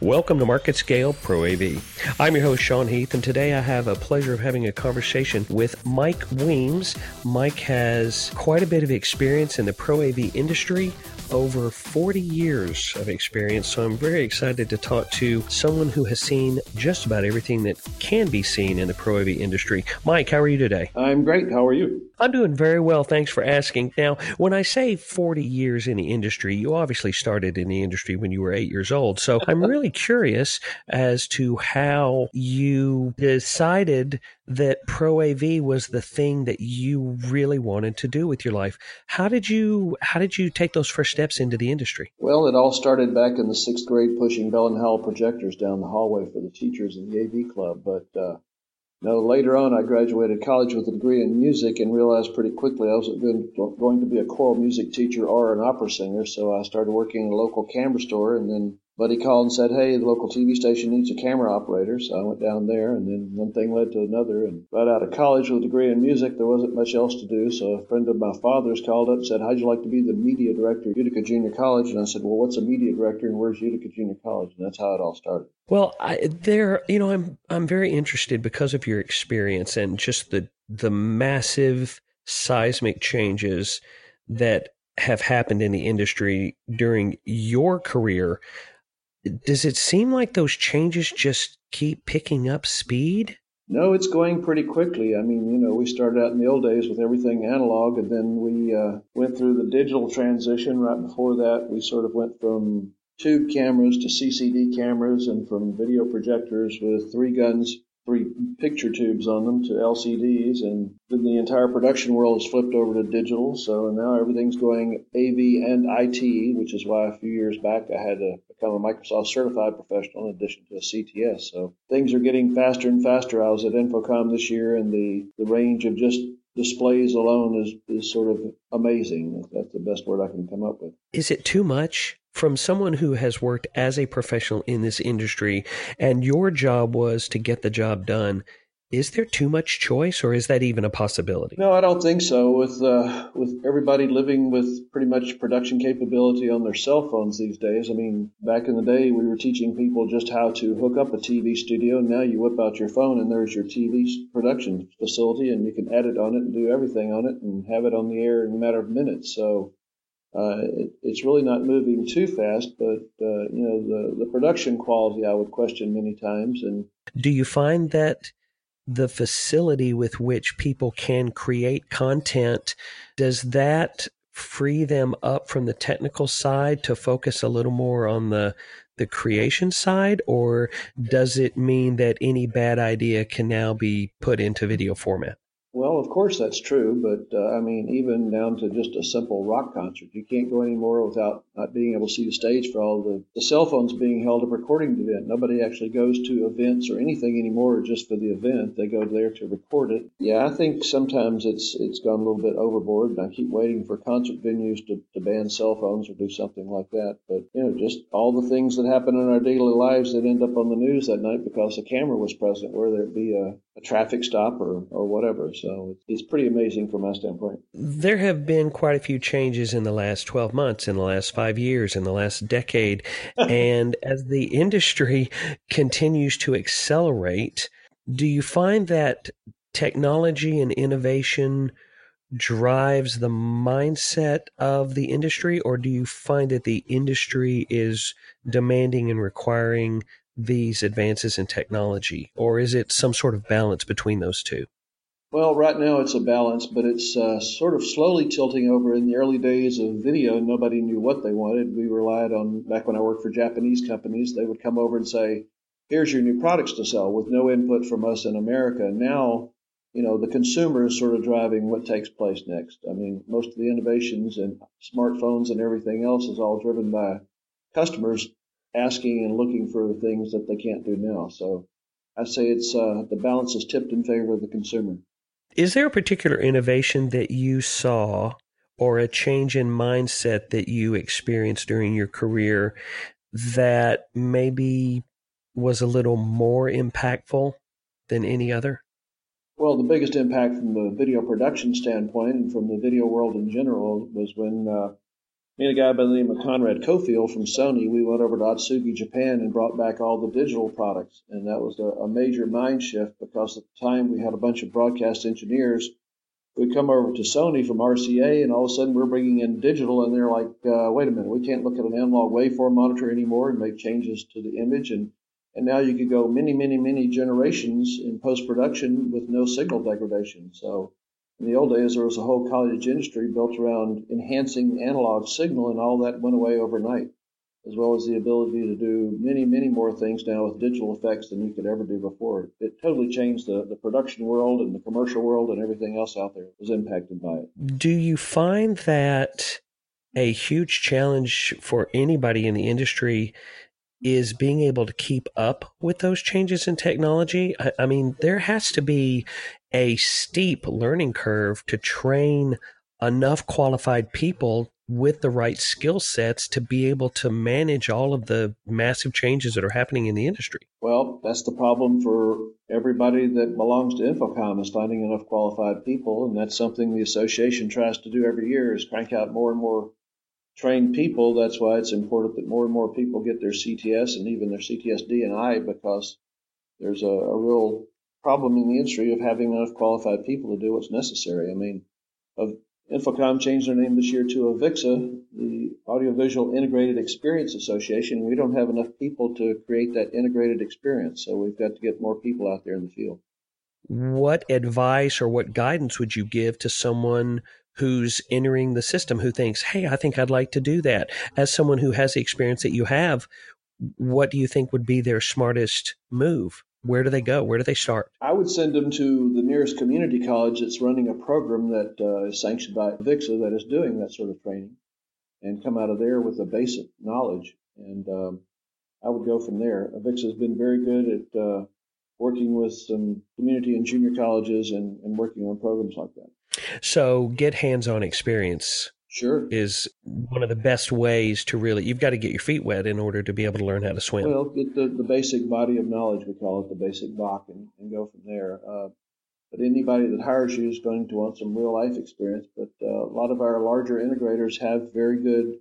Welcome to MarketScale Pro AV. I'm your host, Sean Heath, and today I have a pleasure of having a conversation with Mike Weems. Mike has quite a bit of experience in the Pro AV industry, over 40 years of experience, so I'm very excited to talk to someone who has seen just about everything that can be seen in the Pro AV industry. Mike, how are you today? I'm great. How are you? I'm doing very well. Thanks for asking. Now, when I say 40 years in the industry, you obviously started in the industry when you were eight years old. So I'm really curious as to how you decided that Pro AV was the thing that you really wanted to do with your life. How did you how did you take those first steps into the industry? Well, it all started back in the sixth grade, pushing Bell and Howell projectors down the hallway for the teachers in the AV club. But uh, no, later on, I graduated college with a degree in music and realized pretty quickly I wasn't going to be a choral music teacher or an opera singer. So I started working in a local camera store and then buddy called and said, "Hey, the local TV station needs a camera operator." So I went down there, and then one thing led to another. And right out of college with a degree in music, there wasn't much else to do. So a friend of my father's called up and said, "How'd you like to be the media director at Utica Junior College?" And I said, "Well, what's a media director, and where's Utica Junior College?" And that's how it all started. Well, I, there, you know, I'm I'm very interested because of your experience and just the the massive seismic changes that have happened in the industry during your career does it seem like those changes just keep picking up speed? No, it's going pretty quickly. I mean, you know, we started out in the old days with everything analog, and then we uh, went through the digital transition. Right before that, we sort of went from tube cameras to CCD cameras and from video projectors with three guns three picture tubes on them to LCDs, and then the entire production world has flipped over to digital. So now everything's going AV and IT, which is why a few years back I had to become a Microsoft certified professional in addition to a CTS. So things are getting faster and faster. I was at InfoComm this year, and the, the range of just displays alone is, is sort of amazing. That's the best word I can come up with. Is it too much? From someone who has worked as a professional in this industry and your job was to get the job done is there too much choice or is that even a possibility? No i don't think so. With uh, with everybody living with pretty much production capability on their cell phones these days i mean back in the day we were teaching people just how to hook up a tv studio now you whip out your phone and there's your tv production facility and you can edit on it and do everything on it and have it on the air in a matter of minutes. So uh, it, it's really not moving too fast, but uh, you know the the production quality I would question many times. And do you find that the facility with which people can create content does that free them up from the technical side to focus a little more on the the creation side, or does it mean that any bad idea can now be put into video format? Well, of course that's true, but uh, I mean, even down to just a simple rock concert, you can't go anymore without not being able to see the stage for all the, the cell phones being held up recording the event. Nobody actually goes to events or anything anymore just for the event. They go there to record it. Yeah, I think sometimes it's it's gone a little bit overboard, and I keep waiting for concert venues to, to ban cell phones or do something like that. But you know, just all the things that happen in our daily lives that end up on the news that night because the camera was present, whether it be a, a traffic stop or or whatever. So so it's pretty amazing from my standpoint. There have been quite a few changes in the last 12 months, in the last five years, in the last decade. and as the industry continues to accelerate, do you find that technology and innovation drives the mindset of the industry, or do you find that the industry is demanding and requiring these advances in technology, or is it some sort of balance between those two? Well, right now it's a balance, but it's uh, sort of slowly tilting over. In the early days of video, nobody knew what they wanted. We relied on, back when I worked for Japanese companies, they would come over and say, here's your new products to sell with no input from us in America. Now, you know, the consumer is sort of driving what takes place next. I mean, most of the innovations and smartphones and everything else is all driven by customers asking and looking for the things that they can't do now. So I say it's uh, the balance is tipped in favor of the consumer. Is there a particular innovation that you saw or a change in mindset that you experienced during your career that maybe was a little more impactful than any other? Well, the biggest impact from the video production standpoint and from the video world in general was when uh, me and a guy by the name of Conrad Cofield from Sony, we went over to Atsugi, Japan, and brought back all the digital products. And that was a, a major mind shift because at the time we had a bunch of broadcast engineers. We'd come over to Sony from RCA, and all of a sudden we're bringing in digital, and they're like, uh, "Wait a minute, we can't look at an analog waveform monitor anymore and make changes to the image." And and now you could go many, many, many generations in post production with no signal degradation. So in the old days, there was a whole cottage industry built around enhancing analog signal, and all that went away overnight, as well as the ability to do many, many more things now with digital effects than you could ever do before. It totally changed the, the production world and the commercial world and everything else out there was impacted by it. Do you find that a huge challenge for anybody in the industry is being able to keep up with those changes in technology. I, I, mean, there has to be a steep learning curve to train enough qualified people with the right skill sets to be able to manage all of the massive changes that are happening in the industry. Well, that's the problem for everybody that belongs to InfoComm is finding enough qualified people, and that's something the association tries to do every year is crank out more and more trained people. That's why it's important that more and more people get their CTS and even their CTSD and I because there's a, a real problem in the industry of having enough qualified people to do what's necessary. I mean, of InfoComm changed their name this year to AVIXA, the Audiovisual Integrated Experience Association. We don't have enough people to create that integrated experience, so we've got to get more people out there in the field. What advice or what guidance would you give to someone who's entering the system who thinks, Hey, I think I'd like to do that. As someone who has the experience that you have, what do you think would be their smartest move? Where do they go? Where do they start? I would send them to the nearest community college that's running a program that uh, is sanctioned by VIXA that is doing that sort of training and come out of there with a basic knowledge. And um, I would go from there. VIXA has been very good at uh, working with some community and junior colleges and, and working on programs like that. So get hands-on experience. Sure. Is one of the best ways to really, you've got to get your feet wet in order to be able to learn how to swim. Well, get the, the basic body of knowledge, we call it the basic BOK, and, and go from there. Uh, but anybody that hires you is going to want some real life experience. But uh, a lot of our larger integrators have very good,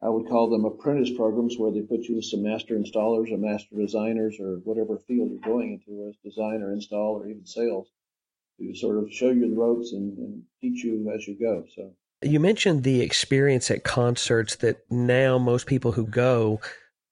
I would call them apprentice programs where they put you with some master installers or master designers or whatever field you're going into, it's design or install or even sales to sort of show you the ropes and, and teach you as you go. So you mentioned the experience at concerts that now most people who go,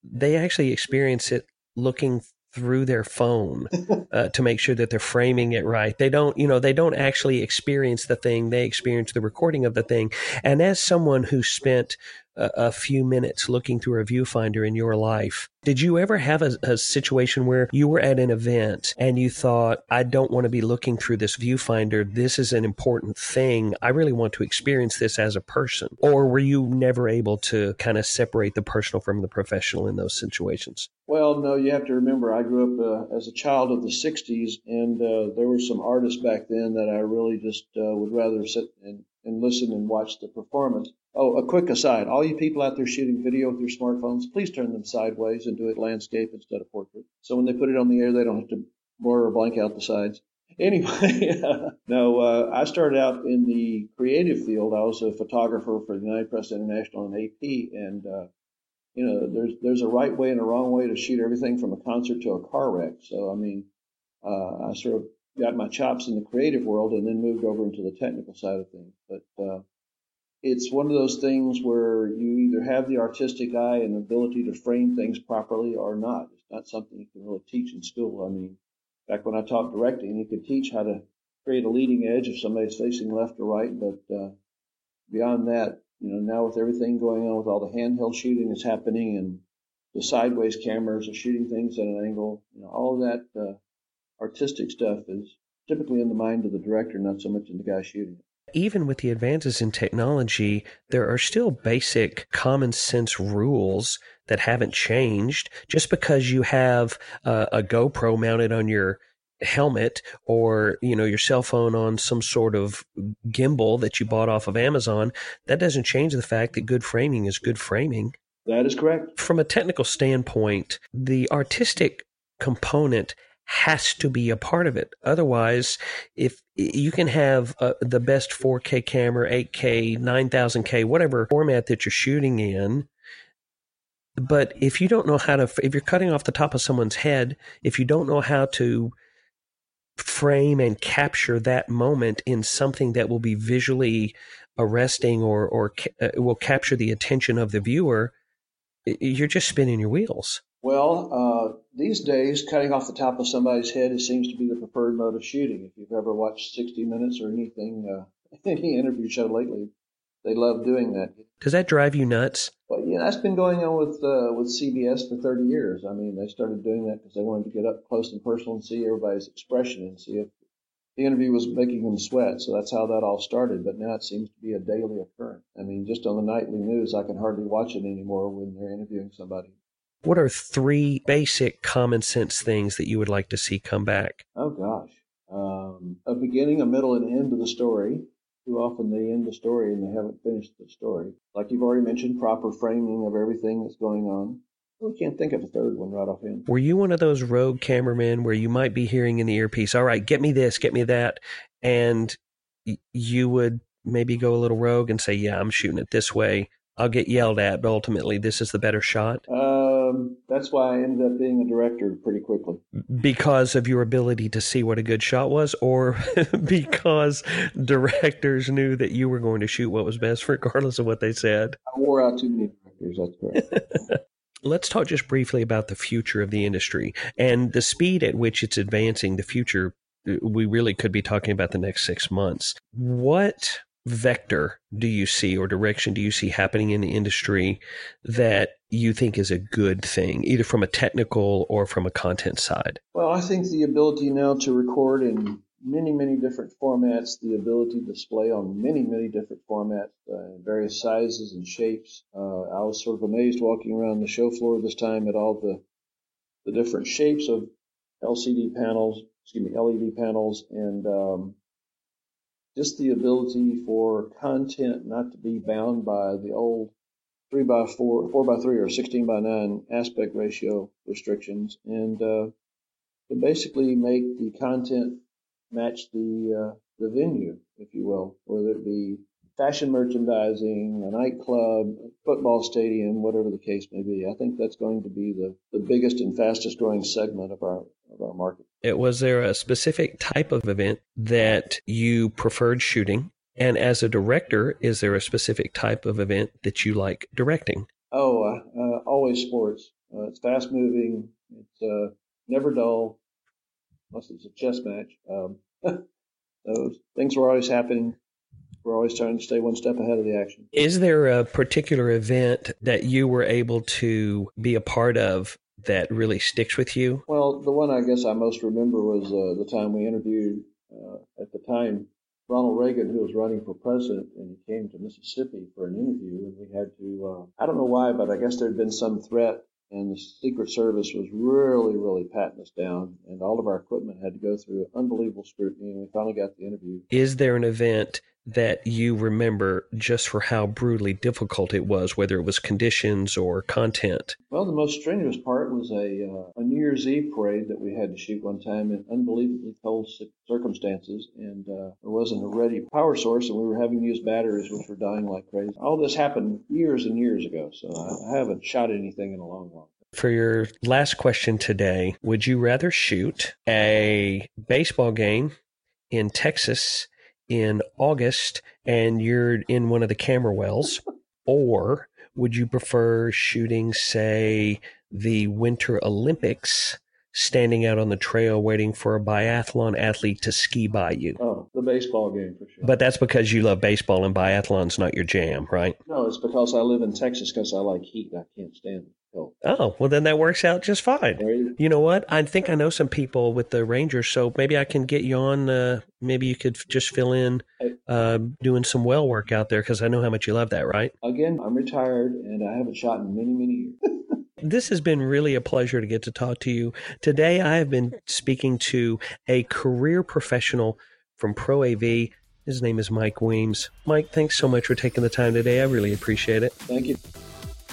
they actually experience it looking through their phone uh, to make sure that they're framing it right. They don't, you know, they don't actually experience the thing. They experience the recording of the thing. And as someone who spent a, a few minutes looking through a viewfinder in your life, did you ever have a, a, situation where you were at an event and you thought, I don't want to be looking through this viewfinder. This is an important thing. I really want to experience this as a person. Or were you never able to kind of separate the personal from the professional in those situations? Well, no, you have to remember, I grew up uh, as a child of the 60s, and uh, there were some artists back then that I really just uh, would rather sit and, and listen and watch the performance. Oh, a quick aside. All you people out there shooting video with your smartphones, please turn them sideways and do it landscape instead of portrait. So when they put it on the air, they don't have to blur or blank out the sides. Anyway, no, uh, I started out in the creative field. I was a photographer for the United Press International and AP, and uh, you know, there's there's a right way and a wrong way to shoot everything from a concert to a car wreck. So I mean, uh, I sort of got my chops in the creative world and then moved over into the technical side of things. But uh, it's one of those things where you either have the artistic eye and ability to frame things properly or not. It's not something you can really teach in school. I mean, back when I taught directing, you could teach how to create a leading edge if somebody's facing left or right, but uh, beyond that, you know, now with everything going on with all the handheld shooting that's happening and the sideways cameras are shooting things at an angle, you know, all that uh, artistic stuff is typically in the mind of the director, not so much in the guy shooting it even with the advances in technology, there are still basic common sense rules that haven't changed. Just because you have uh, a GoPro mounted on your helmet or you know your cell phone on some sort of gimbal that you bought off of Amazon that doesn't change the fact that good framing is good framing that is correct from a technical standpoint the artistic component has to be a part of it. Otherwise, if you can have uh, the best 4K camera, 8K, 9000K, whatever format that you're shooting in, but if you don't know how to, if you're cutting off the top of someone's head, if you don't know how to frame and capture that moment in something that will be visually arresting or or uh, will capture the attention of the viewer, you're just spinning your wheels. Well, uh, these days, cutting off the top of somebody's head seems to be the preferred mode of shooting. If you've ever watched 60 Minutes or anything, uh, any interview show lately, they love doing that. Does that drive you nuts? Well, yeah, that's been going on with uh, with CBS for 30 years. I mean, they started doing that because they wanted to get up close and personal and see everybody's expression and see if the interview was making them sweat. So that's how that all started. But now it seems to be a daily occurrence. I mean, just on the nightly news, I can hardly watch it anymore when they're interviewing somebody. What are three basic common sense things that you would like to see come back? Oh gosh, um, a beginning, a middle, and end of the story. Too often they end the story and they haven't finished the story. Like you've already mentioned, proper framing of everything that's going on. We can't think of a third one right offhand. Were you one of those rogue cameramen where you might be hearing in the earpiece, all right, get me this, get me that, and you would maybe go a little rogue and say, yeah, I'm shooting it this way. I'll get yelled at, but ultimately this is the better shot? Um, that's why I ended up being a director pretty quickly. Because of your ability to see what a good shot was, or because directors knew that you were going to shoot what was best, regardless of what they said? I wore out too many directors, that's correct. Let's talk just briefly about the future of the industry and the speed at which it's advancing. The future, we really could be talking about the next six months. What vector do you see or direction do you see happening in the industry that you think is a good thing, either from a technical or from a content side? Well, I think the ability now to record in many, many different formats, the ability to display on many, many different formats, uh, various sizes and shapes. Uh, I was sort of amazed walking around the show floor this time at all the the different shapes of LCD panels, excuse me, LED panels, and um, just the ability for content not to be bound by the old three by four, four by three, or sixteen by nine aspect ratio restrictions, and uh, to basically make the content match the uh, the venue, if you will, whether it be fashion merchandising, a nightclub, football stadium, whatever the case may be. I think that's going to be the, the biggest and fastest growing segment of our of our market. It was there a specific type of event that you preferred shooting? And as a director, is there a specific type of event that you like directing? Oh, uh, uh, always sports. Uh, it's fast moving. It's uh, never dull, unless it's a chess match. Um, those things are always happening. We're always trying to stay one step ahead of the action. Is there a particular event that you were able to be a part of that really sticks with you? Well, the one I guess I most remember was uh, the time we interviewed uh, at the time Ronald Reagan, who was running for president, and he came to Mississippi for an interview, and we had to, uh, I don't know why, but I guess there had been some threat, and the Secret Service was really, really patting us down, and all of our equipment had to go through unbelievable scrutiny, and we finally got the interview. Is there an event that you remember just for how brutally difficult it was, whether it was conditions or content? Well, the most strenuous part was a, uh, a New Year's Eve parade that we had to shoot one time in unbelievably cold circumstances, and uh, there wasn't a ready power source, and we were having to use batteries, which were dying like crazy. All this happened years and years ago, so I, I haven't shot anything in a long, long for your last question today, would you rather shoot a baseball game in Texas in August and you're in one of the camera wells? or would you prefer shooting, say, the Winter Olympics standing out on the trail waiting for a biathlon athlete to ski by you? Oh, the baseball game for sure. But that's because you love baseball and biathlon's not your jam, right? No, it's because I live in Texas because I like heat. I can't stand it. Oh, well, then that works out just fine. You know what? I think I know some people with the Rangers, so maybe I can get you on. Uh, maybe you could just fill in uh, doing some well work out there because I know how much you love that, right? Again, I'm retired and I haven't shot in many, many years. this has been really a pleasure to get to talk to you. Today, I have been speaking to a career professional from Pro AV. His name is Mike Weems. Mike, thanks so much for taking the time today. I really appreciate it. Thank you.